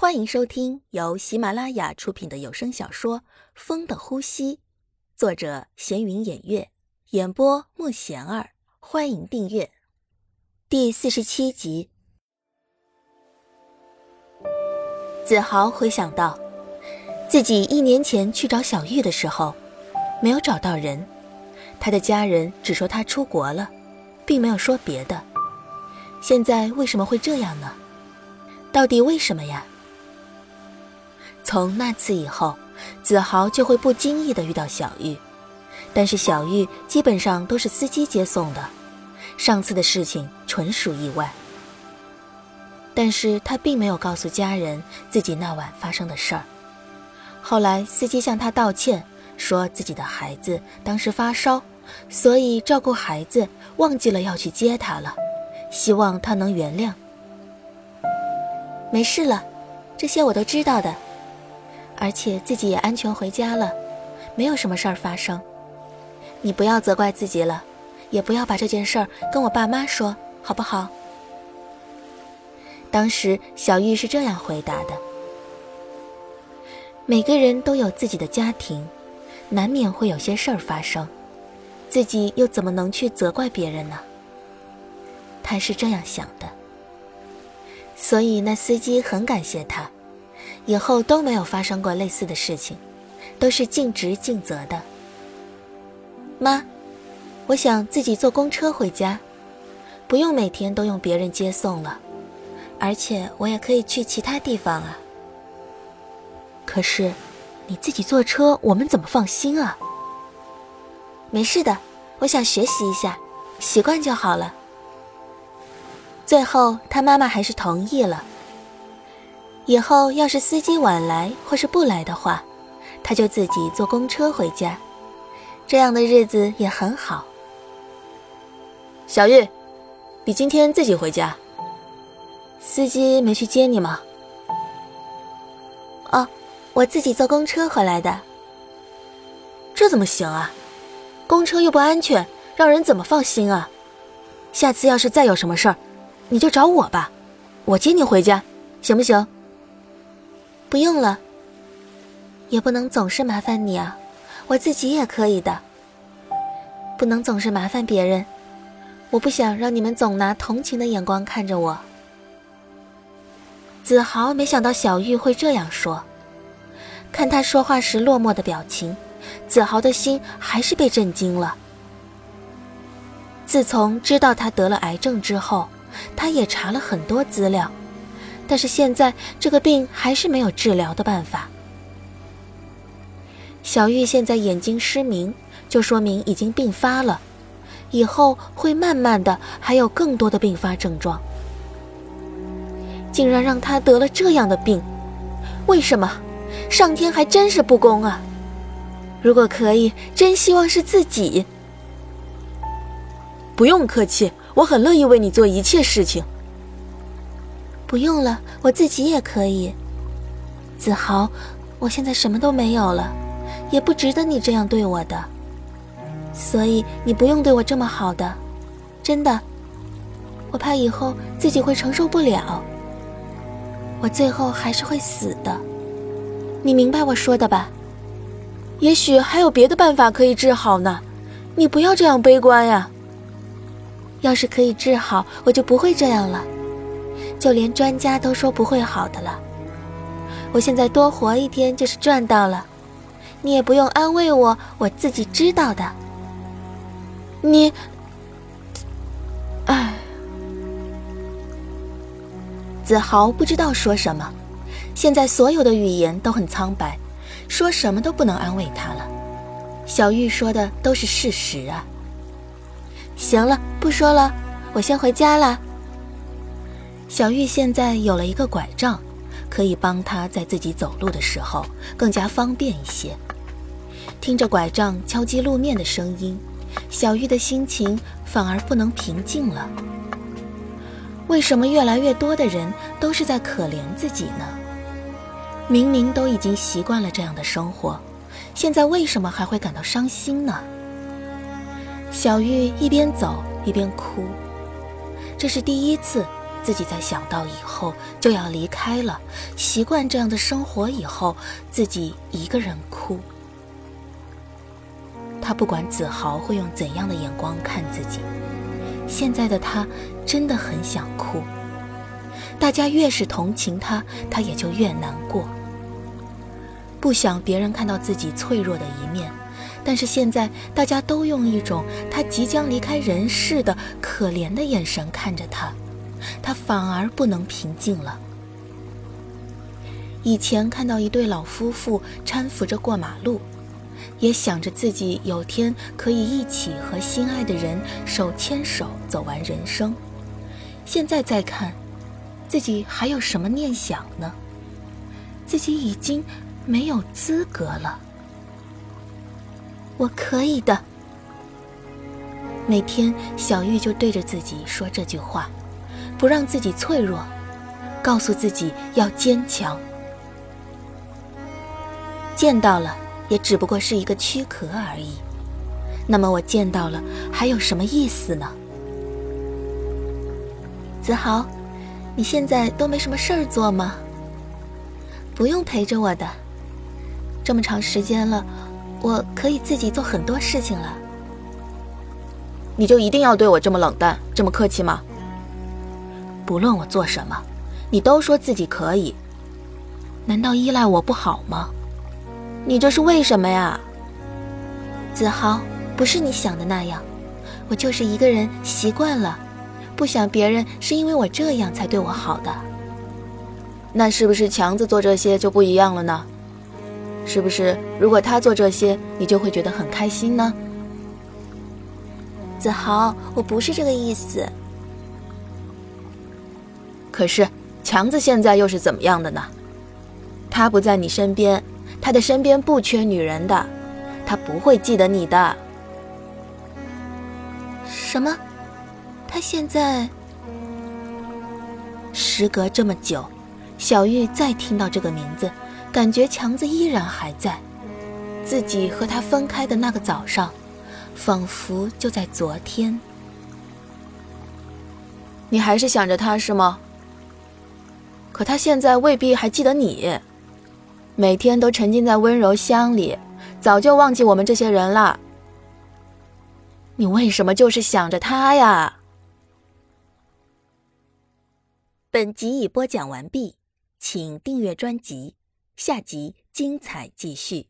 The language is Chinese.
欢迎收听由喜马拉雅出品的有声小说《风的呼吸》，作者闲云掩月，演播莫贤儿。欢迎订阅第四十七集。子豪回想到，自己一年前去找小玉的时候，没有找到人，他的家人只说他出国了，并没有说别的。现在为什么会这样呢？到底为什么呀？从那次以后，子豪就会不经意的遇到小玉，但是小玉基本上都是司机接送的，上次的事情纯属意外。但是他并没有告诉家人自己那晚发生的事儿。后来司机向他道歉，说自己的孩子当时发烧，所以照顾孩子忘记了要去接他了，希望他能原谅。没事了，这些我都知道的。而且自己也安全回家了，没有什么事儿发生。你不要责怪自己了，也不要把这件事儿跟我爸妈说，好不好？当时小玉是这样回答的：“每个人都有自己的家庭，难免会有些事儿发生，自己又怎么能去责怪别人呢？”他是这样想的。所以那司机很感谢他。以后都没有发生过类似的事情，都是尽职尽责的。妈，我想自己坐公车回家，不用每天都用别人接送了，而且我也可以去其他地方啊。可是，你自己坐车，我们怎么放心啊？没事的，我想学习一下，习惯就好了。最后，他妈妈还是同意了。以后要是司机晚来或是不来的话，他就自己坐公车回家，这样的日子也很好。小玉，你今天自己回家？司机没去接你吗？哦，我自己坐公车回来的。这怎么行啊？公车又不安全，让人怎么放心啊？下次要是再有什么事儿，你就找我吧，我接你回家，行不行？不用了，也不能总是麻烦你啊，我自己也可以的。不能总是麻烦别人，我不想让你们总拿同情的眼光看着我。子豪没想到小玉会这样说，看他说话时落寞的表情，子豪的心还是被震惊了。自从知道他得了癌症之后，他也查了很多资料。但是现在这个病还是没有治疗的办法。小玉现在眼睛失明，就说明已经病发了，以后会慢慢的还有更多的并发症状。竟然让他得了这样的病，为什么？上天还真是不公啊！如果可以，真希望是自己。不用客气，我很乐意为你做一切事情。不用了，我自己也可以。子豪，我现在什么都没有了，也不值得你这样对我的，所以你不用对我这么好的，真的。我怕以后自己会承受不了，我最后还是会死的。你明白我说的吧？也许还有别的办法可以治好呢，你不要这样悲观呀。要是可以治好，我就不会这样了。就连专家都说不会好的了。我现在多活一天就是赚到了，你也不用安慰我，我自己知道的。你，唉，子豪不知道说什么，现在所有的语言都很苍白，说什么都不能安慰他了。小玉说的都是事实啊。行了，不说了，我先回家了。小玉现在有了一个拐杖，可以帮她在自己走路的时候更加方便一些。听着拐杖敲击路面的声音，小玉的心情反而不能平静了。为什么越来越多的人都是在可怜自己呢？明明都已经习惯了这样的生活，现在为什么还会感到伤心呢？小玉一边走一边哭，这是第一次。自己在想到以后就要离开了，习惯这样的生活以后，自己一个人哭。他不管子豪会用怎样的眼光看自己，现在的他真的很想哭。大家越是同情他，他也就越难过。不想别人看到自己脆弱的一面，但是现在大家都用一种他即将离开人世的可怜的眼神看着他，他反而不能平静了。以前看到一对老夫妇搀扶着过马路，也想着自己有天可以一起和心爱的人手牵手走完人生。现在再看，自己还有什么念想呢？自己已经。没有资格了，我可以的。每天，小玉就对着自己说这句话，不让自己脆弱，告诉自己要坚强。见到了，也只不过是一个躯壳而已。那么，我见到了，还有什么意思呢？子豪，你现在都没什么事儿做吗？不用陪着我的。这么长时间了，我可以自己做很多事情了。你就一定要对我这么冷淡，这么客气吗？不论我做什么，你都说自己可以，难道依赖我不好吗？你这是为什么呀？子豪，不是你想的那样，我就是一个人习惯了，不想别人是因为我这样才对我好的。那是不是强子做这些就不一样了呢？是不是？如果他做这些，你就会觉得很开心呢？子豪，我不是这个意思。可是强子现在又是怎么样的呢？他不在你身边，他的身边不缺女人的，他不会记得你的。什么？他现在？时隔这么久，小玉再听到这个名字。感觉强子依然还在，自己和他分开的那个早上，仿佛就在昨天。你还是想着他是吗？可他现在未必还记得你，每天都沉浸在温柔乡里，早就忘记我们这些人了。你为什么就是想着他呀？本集已播讲完毕，请订阅专辑。下集精彩继续。